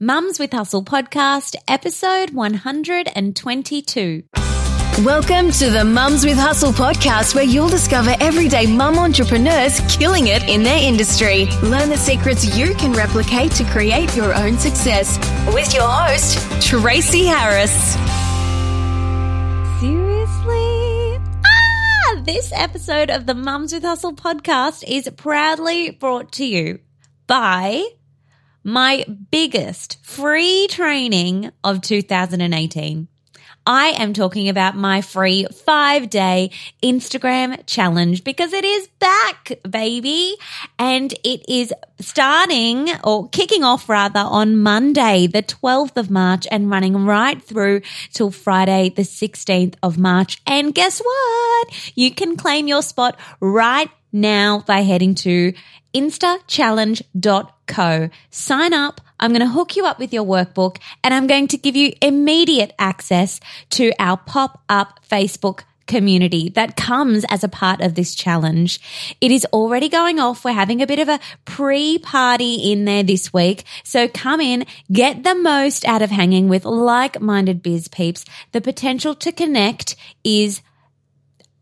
Mums with Hustle podcast, episode 122. Welcome to the Mums with Hustle podcast, where you'll discover everyday mum entrepreneurs killing it in their industry. Learn the secrets you can replicate to create your own success. With your host, Tracy Harris. Seriously? Ah! This episode of the Mums with Hustle podcast is proudly brought to you by my biggest free training of 2018. I am talking about my free five day Instagram challenge because it is back, baby. And it is starting or kicking off rather on Monday, the 12th of March and running right through till Friday, the 16th of March. And guess what? You can claim your spot right now by heading to instachallenge.co. Sign up. I'm going to hook you up with your workbook and I'm going to give you immediate access to our pop up Facebook community that comes as a part of this challenge. It is already going off. We're having a bit of a pre party in there this week. So come in, get the most out of hanging with like minded biz peeps. The potential to connect is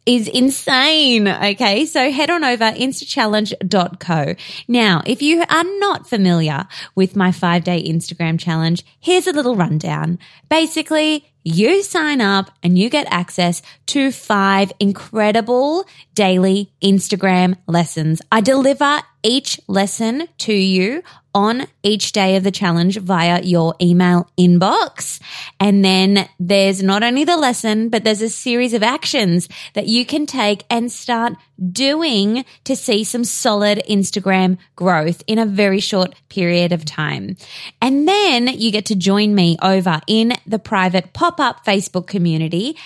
is insane. Okay. So head on over instachallenge.co. Now, if you are not familiar with my five day Instagram challenge, here's a little rundown. Basically, you sign up and you get access to five incredible daily Instagram lessons. I deliver each lesson to you on each day of the challenge via your email inbox. And then there's not only the lesson, but there's a series of actions that you can take and start doing to see some solid Instagram growth in a very short period of time. And then you get to join me over in the private pop up Facebook community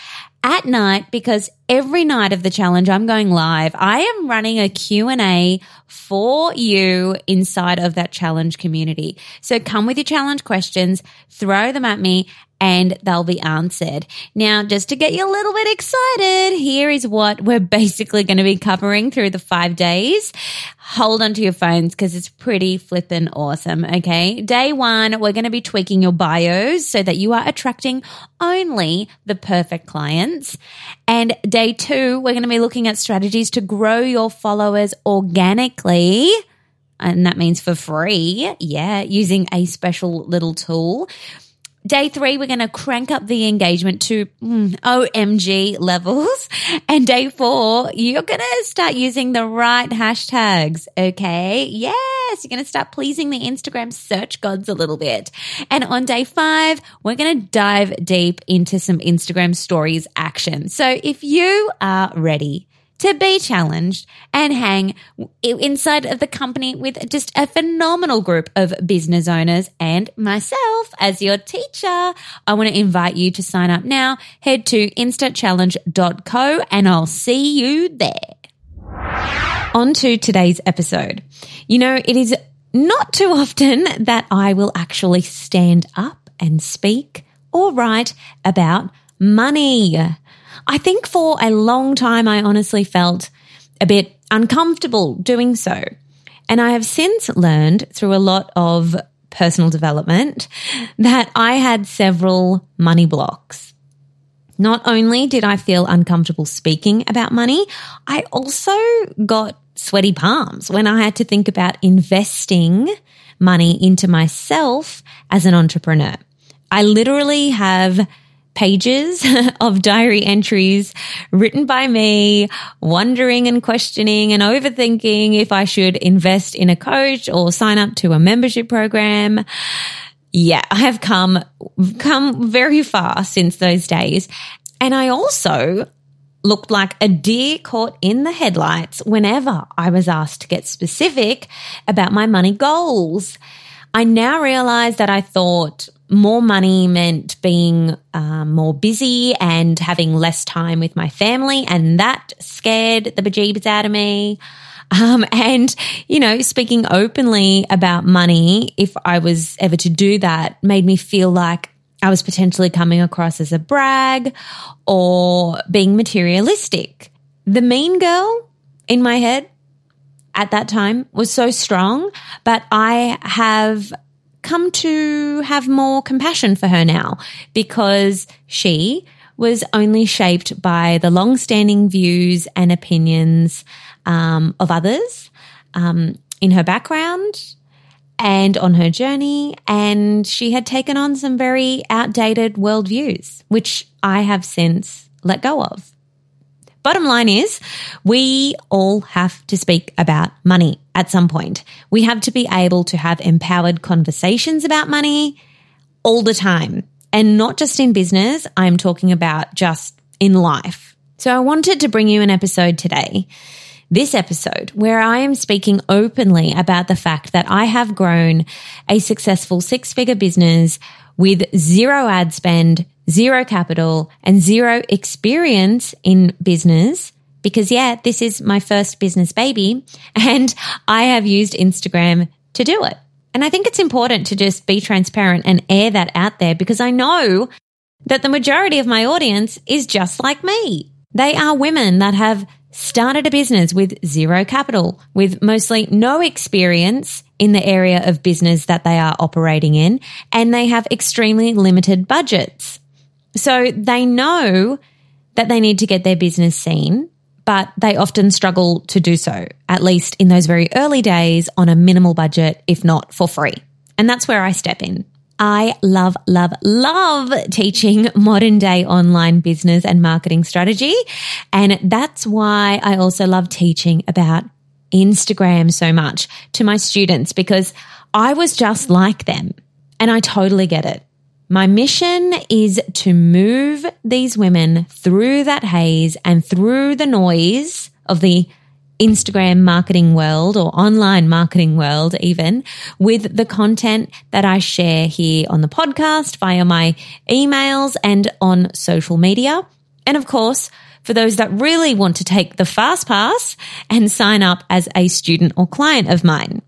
at night because every night of the challenge I'm going live. I am running a Q&A for you inside of that challenge community. So come with your challenge questions, throw them at me and they'll be answered. Now, just to get you a little bit excited, here is what we're basically going to be covering through the five days. Hold on to your phones because it's pretty flippin' awesome. Okay. Day one, we're going to be tweaking your bios so that you are attracting only the perfect clients. And day two, we're going to be looking at strategies to grow your followers organically and that means for free. Yeah, using a special little tool. Day three, we're going to crank up the engagement to mm, OMG levels. And day four, you're going to start using the right hashtags. Okay. Yes. You're going to start pleasing the Instagram search gods a little bit. And on day five, we're going to dive deep into some Instagram stories action. So if you are ready, to be challenged and hang inside of the company with just a phenomenal group of business owners and myself as your teacher. I want to invite you to sign up now. Head to instachallenge.co and I'll see you there. On to today's episode. You know, it is not too often that I will actually stand up and speak or write about money. I think for a long time, I honestly felt a bit uncomfortable doing so. And I have since learned through a lot of personal development that I had several money blocks. Not only did I feel uncomfortable speaking about money, I also got sweaty palms when I had to think about investing money into myself as an entrepreneur. I literally have pages of diary entries written by me, wondering and questioning and overthinking if I should invest in a coach or sign up to a membership program. Yeah, I have come, come very far since those days. And I also looked like a deer caught in the headlights whenever I was asked to get specific about my money goals. I now realize that I thought more money meant being um, more busy and having less time with my family. And that scared the bejeebs out of me. Um, and, you know, speaking openly about money, if I was ever to do that, made me feel like I was potentially coming across as a brag or being materialistic. The mean girl in my head at that time was so strong, but I have come to have more compassion for her now because she was only shaped by the long-standing views and opinions um, of others um, in her background and on her journey. And she had taken on some very outdated worldviews, which I have since let go of. Bottom line is, we all have to speak about money at some point. We have to be able to have empowered conversations about money all the time. And not just in business, I'm talking about just in life. So I wanted to bring you an episode today, this episode, where I am speaking openly about the fact that I have grown a successful six figure business with zero ad spend, zero capital, and zero experience in business. Because yeah, this is my first business baby and I have used Instagram to do it. And I think it's important to just be transparent and air that out there because I know that the majority of my audience is just like me. They are women that have started a business with zero capital, with mostly no experience in the area of business that they are operating in, and they have extremely limited budgets. So they know that they need to get their business seen, but they often struggle to do so, at least in those very early days on a minimal budget, if not for free. And that's where I step in. I love, love, love teaching modern day online business and marketing strategy. And that's why I also love teaching about Instagram so much to my students because I was just like them and I totally get it. My mission is to move these women through that haze and through the noise of the Instagram marketing world or online marketing world, even with the content that I share here on the podcast via my emails and on social media. And of course, for those that really want to take the fast pass and sign up as a student or client of mine.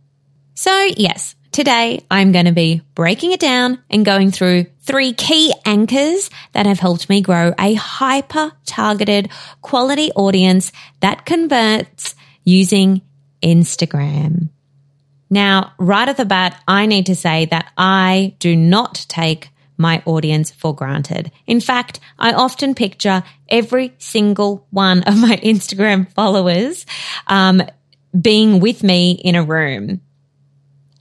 So yes, Today, I'm going to be breaking it down and going through three key anchors that have helped me grow a hyper targeted quality audience that converts using Instagram. Now, right at the bat, I need to say that I do not take my audience for granted. In fact, I often picture every single one of my Instagram followers um, being with me in a room.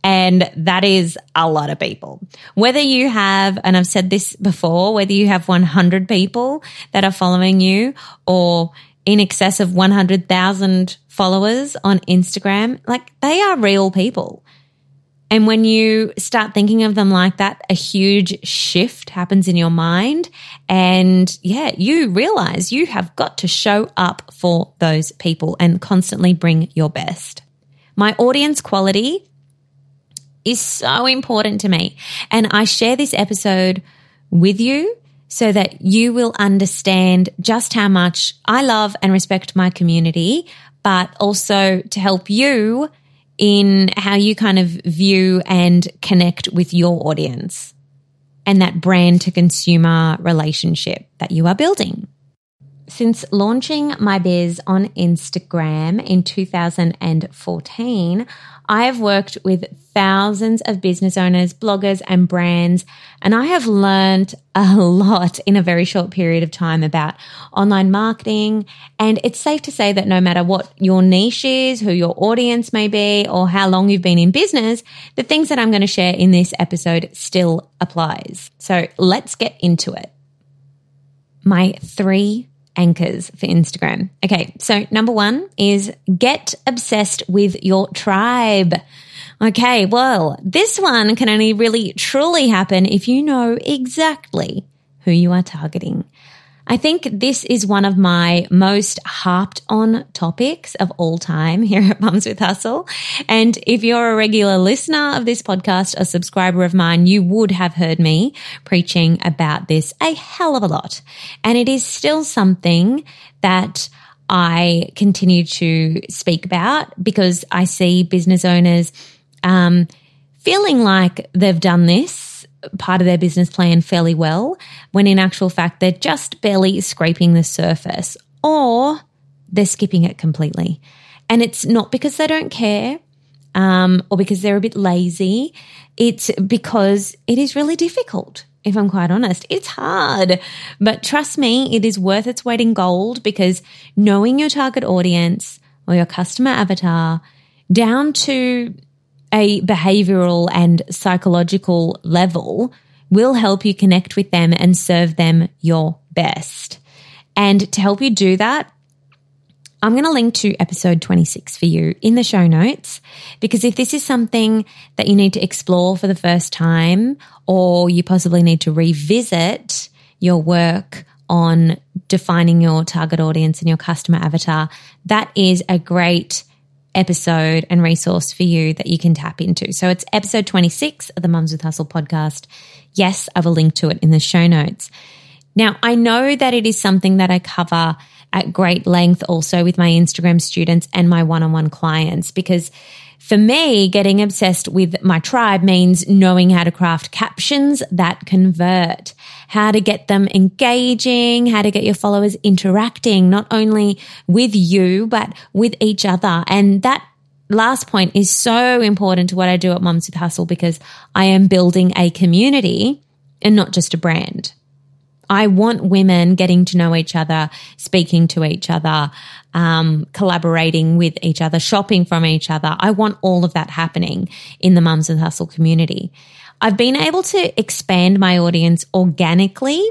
And that is a lot of people. Whether you have, and I've said this before, whether you have 100 people that are following you or in excess of 100,000 followers on Instagram, like they are real people. And when you start thinking of them like that, a huge shift happens in your mind. And yeah, you realize you have got to show up for those people and constantly bring your best. My audience quality is so important to me. And I share this episode with you so that you will understand just how much I love and respect my community, but also to help you in how you kind of view and connect with your audience and that brand to consumer relationship that you are building. Since launching my biz on Instagram in 2014, I have worked with thousands of business owners, bloggers, and brands, and I have learned a lot in a very short period of time about online marketing. And it's safe to say that no matter what your niche is, who your audience may be, or how long you've been in business, the things that I'm going to share in this episode still applies. So let's get into it. My three anchors for Instagram. Okay, so number one is get obsessed with your tribe. Okay, well, this one can only really truly happen if you know exactly who you are targeting. I think this is one of my most harped on topics of all time here at Mums with Hustle. And if you're a regular listener of this podcast, a subscriber of mine, you would have heard me preaching about this a hell of a lot. And it is still something that I continue to speak about because I see business owners um, feeling like they've done this part of their business plan fairly well, when in actual fact, they're just barely scraping the surface or they're skipping it completely. And it's not because they don't care. um, or because they're a bit lazy. It's because it is really difficult. If I'm quite honest, it's hard, but trust me, it is worth its weight in gold because knowing your target audience or your customer avatar down to a behavioral and psychological level will help you connect with them and serve them your best. And to help you do that, I'm going to link to episode 26 for you in the show notes because if this is something that you need to explore for the first time or you possibly need to revisit your work on defining your target audience and your customer avatar, that is a great episode and resource for you that you can tap into. So it's episode 26 of the Mums with Hustle podcast. Yes, I've a link to it in the show notes. Now, I know that it is something that I cover at great length also with my Instagram students and my one on one clients because for me, getting obsessed with my tribe means knowing how to craft captions that convert, how to get them engaging, how to get your followers interacting, not only with you, but with each other. And that last point is so important to what I do at Mums with Hustle because I am building a community and not just a brand. I want women getting to know each other, speaking to each other, um, collaborating with each other, shopping from each other. I want all of that happening in the Mums with Hustle community. I've been able to expand my audience organically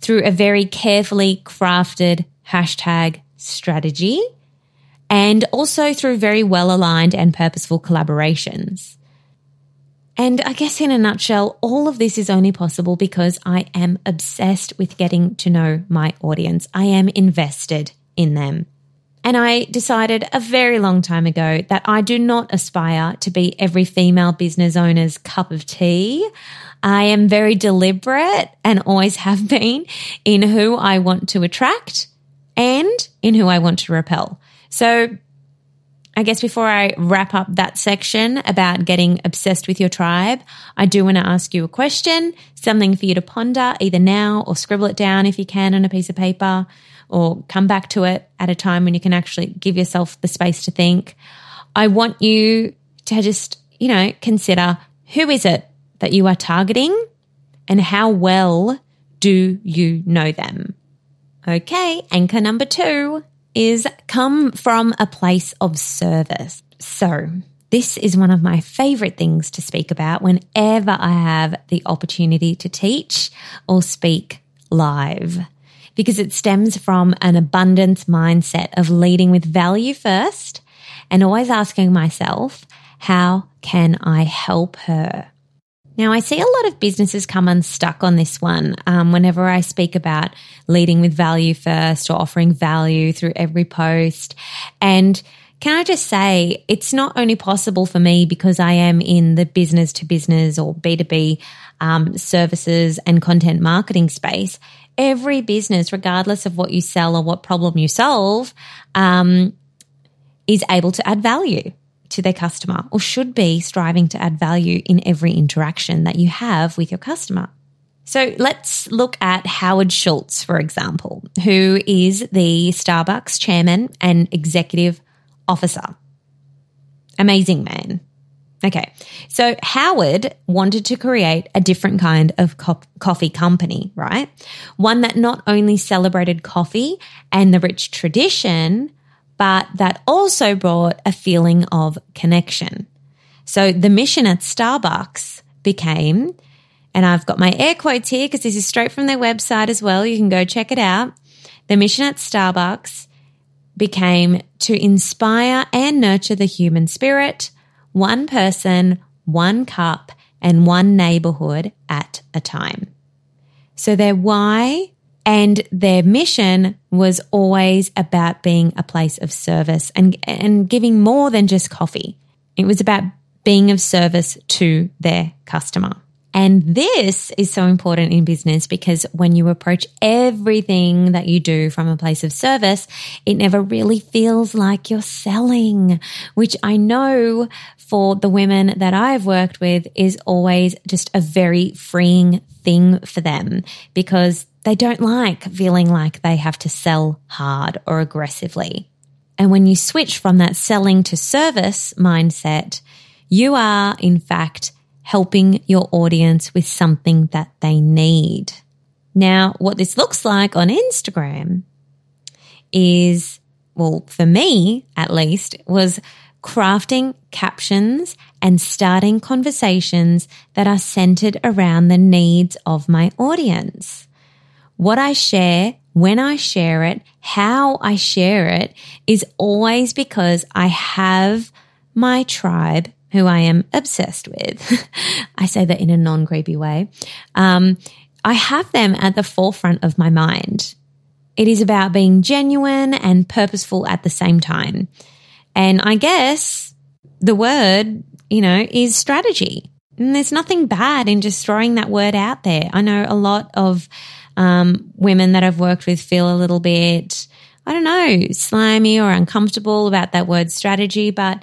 through a very carefully crafted hashtag strategy and also through very well aligned and purposeful collaborations. And I guess in a nutshell, all of this is only possible because I am obsessed with getting to know my audience. I am invested in them. And I decided a very long time ago that I do not aspire to be every female business owner's cup of tea. I am very deliberate and always have been in who I want to attract and in who I want to repel. So I guess before I wrap up that section about getting obsessed with your tribe, I do want to ask you a question, something for you to ponder either now or scribble it down if you can on a piece of paper or come back to it at a time when you can actually give yourself the space to think. I want you to just, you know, consider who is it that you are targeting and how well do you know them? Okay, anchor number two is come from a place of service. So, this is one of my favorite things to speak about whenever I have the opportunity to teach or speak live because it stems from an abundance mindset of leading with value first and always asking myself, how can I help her? Now, I see a lot of businesses come unstuck on this one um, whenever I speak about leading with value first or offering value through every post. And can I just say, it's not only possible for me because I am in the business to business or B2B um, services and content marketing space. Every business, regardless of what you sell or what problem you solve, um, is able to add value to their customer or should be striving to add value in every interaction that you have with your customer. So let's look at Howard Schultz, for example, who is the Starbucks chairman and executive officer. Amazing man. Okay. So Howard wanted to create a different kind of co- coffee company, right? One that not only celebrated coffee and the rich tradition, but that also brought a feeling of connection. So the mission at Starbucks became, and I've got my air quotes here because this is straight from their website as well. You can go check it out. The mission at Starbucks became to inspire and nurture the human spirit, one person, one cup, and one neighborhood at a time. So their why and their mission was always about being a place of service and, and giving more than just coffee. It was about being of service to their customer. And this is so important in business because when you approach everything that you do from a place of service, it never really feels like you're selling, which I know for the women that I've worked with is always just a very freeing thing for them because they don't like feeling like they have to sell hard or aggressively. And when you switch from that selling to service mindset, you are in fact helping your audience with something that they need. Now, what this looks like on Instagram is, well, for me at least, was crafting captions and starting conversations that are centered around the needs of my audience. What I share, when I share it, how I share it is always because I have my tribe who I am obsessed with. I say that in a non creepy way. Um, I have them at the forefront of my mind. It is about being genuine and purposeful at the same time. And I guess the word, you know, is strategy. And there's nothing bad in just throwing that word out there. I know a lot of um, women that I've worked with feel a little bit, I don't know, slimy or uncomfortable about that word strategy, but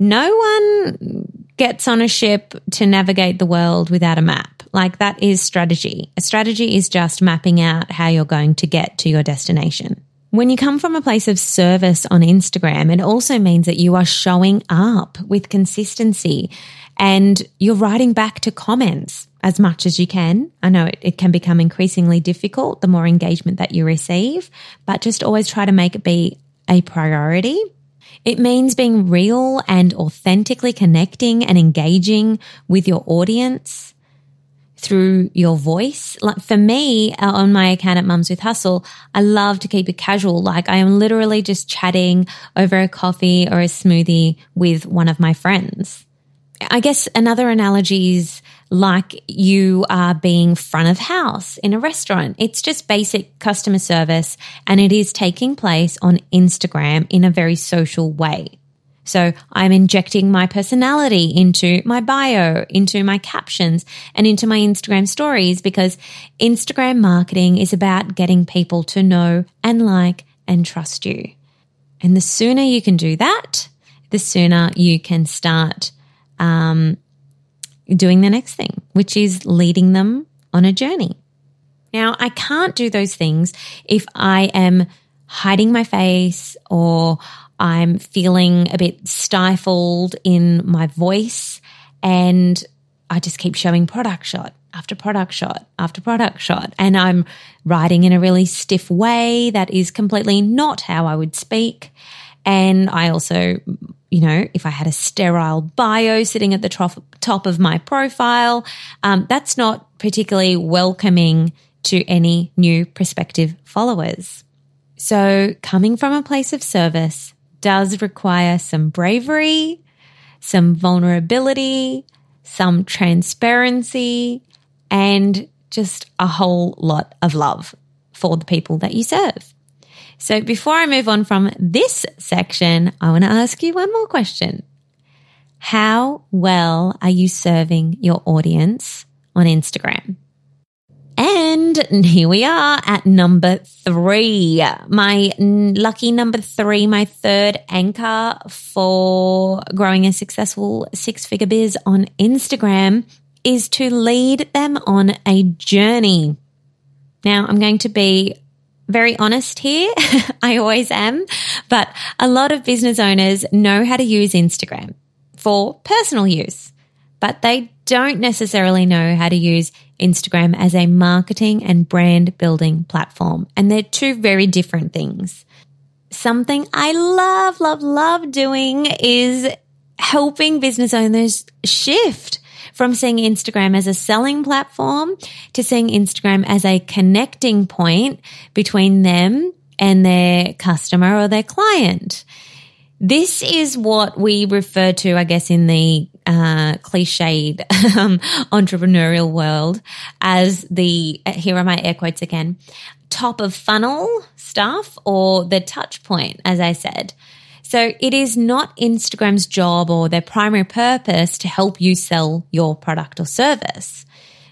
no one gets on a ship to navigate the world without a map. Like that is strategy. A strategy is just mapping out how you're going to get to your destination. When you come from a place of service on Instagram, it also means that you are showing up with consistency and you're writing back to comments as much as you can. I know it, it, can become increasingly difficult the more engagement that you receive, but just always try to make it be a priority it means being real and authentically connecting and engaging with your audience through your voice. Like for me, uh, on my account at Mums with Hustle, I love to keep it casual. Like I am literally just chatting over a coffee or a smoothie with one of my friends. I guess another analogy is like you are being front of house in a restaurant. It's just basic customer service and it is taking place on Instagram in a very social way. So I'm injecting my personality into my bio, into my captions and into my Instagram stories because Instagram marketing is about getting people to know and like and trust you. And the sooner you can do that, the sooner you can start um, doing the next thing, which is leading them on a journey. Now, I can't do those things if I am hiding my face or I'm feeling a bit stifled in my voice and I just keep showing product shot after product shot after product shot. And I'm writing in a really stiff way that is completely not how I would speak. And I also you know, if I had a sterile bio sitting at the top, top of my profile, um, that's not particularly welcoming to any new prospective followers. So coming from a place of service does require some bravery, some vulnerability, some transparency, and just a whole lot of love for the people that you serve. So before I move on from this section, I want to ask you one more question. How well are you serving your audience on Instagram? And here we are at number three. My lucky number three, my third anchor for growing a successful six figure biz on Instagram is to lead them on a journey. Now, I'm going to be very honest here. I always am. But a lot of business owners know how to use Instagram for personal use, but they don't necessarily know how to use Instagram as a marketing and brand building platform. And they're two very different things. Something I love, love, love doing is helping business owners shift from seeing Instagram as a selling platform to seeing Instagram as a connecting point between them and their customer or their client. This is what we refer to, I guess, in the uh, cliched um, entrepreneurial world as the, here are my air quotes again, top of funnel stuff or the touch point, as I said. So it is not Instagram's job or their primary purpose to help you sell your product or service.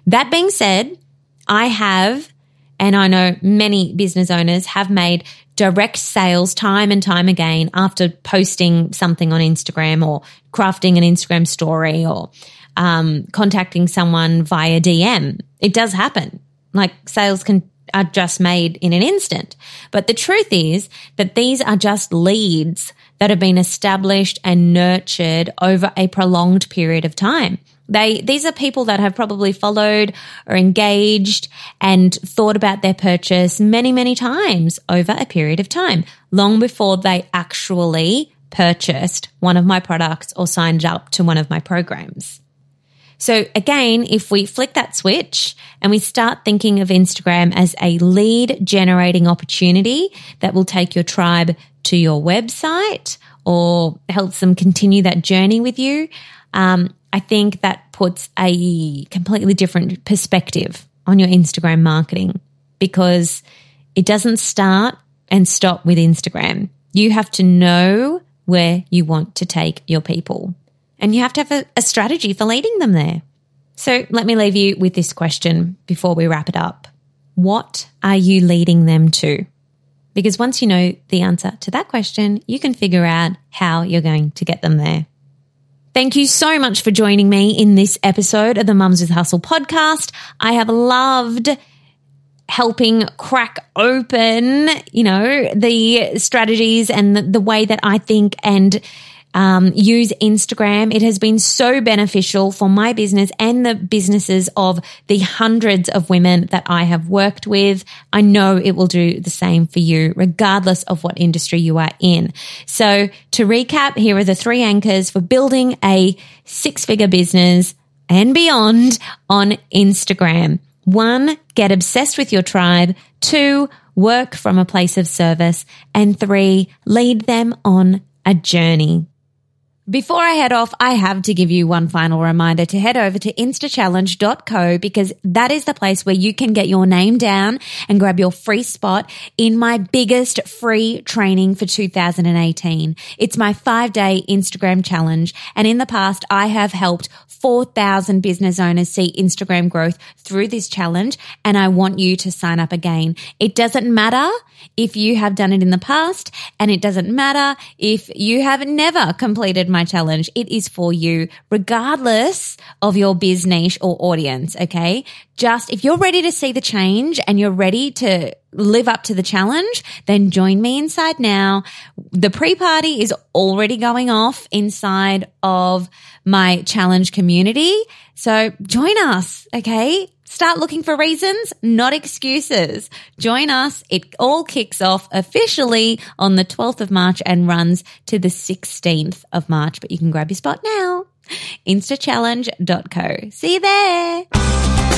That being said, I have, and I know many business owners have made direct sales time and time again after posting something on Instagram or crafting an Instagram story or um, contacting someone via DM. It does happen. Like sales can are just made in an instant. But the truth is that these are just leads that have been established and nurtured over a prolonged period of time. They, these are people that have probably followed or engaged and thought about their purchase many, many times over a period of time, long before they actually purchased one of my products or signed up to one of my programs. So again, if we flick that switch and we start thinking of Instagram as a lead generating opportunity that will take your tribe to your website or helps them continue that journey with you, um, I think that puts a completely different perspective on your Instagram marketing because it doesn't start and stop with Instagram. You have to know where you want to take your people. And you have to have a, a strategy for leading them there. So let me leave you with this question before we wrap it up. What are you leading them to? Because once you know the answer to that question, you can figure out how you're going to get them there. Thank you so much for joining me in this episode of the Mums with Hustle podcast. I have loved helping crack open, you know, the strategies and the, the way that I think and um, use Instagram. It has been so beneficial for my business and the businesses of the hundreds of women that I have worked with. I know it will do the same for you, regardless of what industry you are in. So to recap, here are the three anchors for building a six figure business and beyond on Instagram. One, get obsessed with your tribe. Two, work from a place of service. And three, lead them on a journey. Before I head off, I have to give you one final reminder to head over to instachallenge.co because that is the place where you can get your name down and grab your free spot in my biggest free training for 2018. It's my five day Instagram challenge. And in the past, I have helped 4,000 business owners see Instagram growth through this challenge. And I want you to sign up again. It doesn't matter if you have done it in the past and it doesn't matter if you have never completed my challenge. It is for you regardless of your biz niche or audience. Okay. Just if you're ready to see the change and you're ready to live up to the challenge, then join me inside now. The pre-party is already going off inside of my challenge community. So join us. Okay. Start looking for reasons, not excuses. Join us. It all kicks off officially on the 12th of March and runs to the 16th of March, but you can grab your spot now. Instachallenge.co. See you there.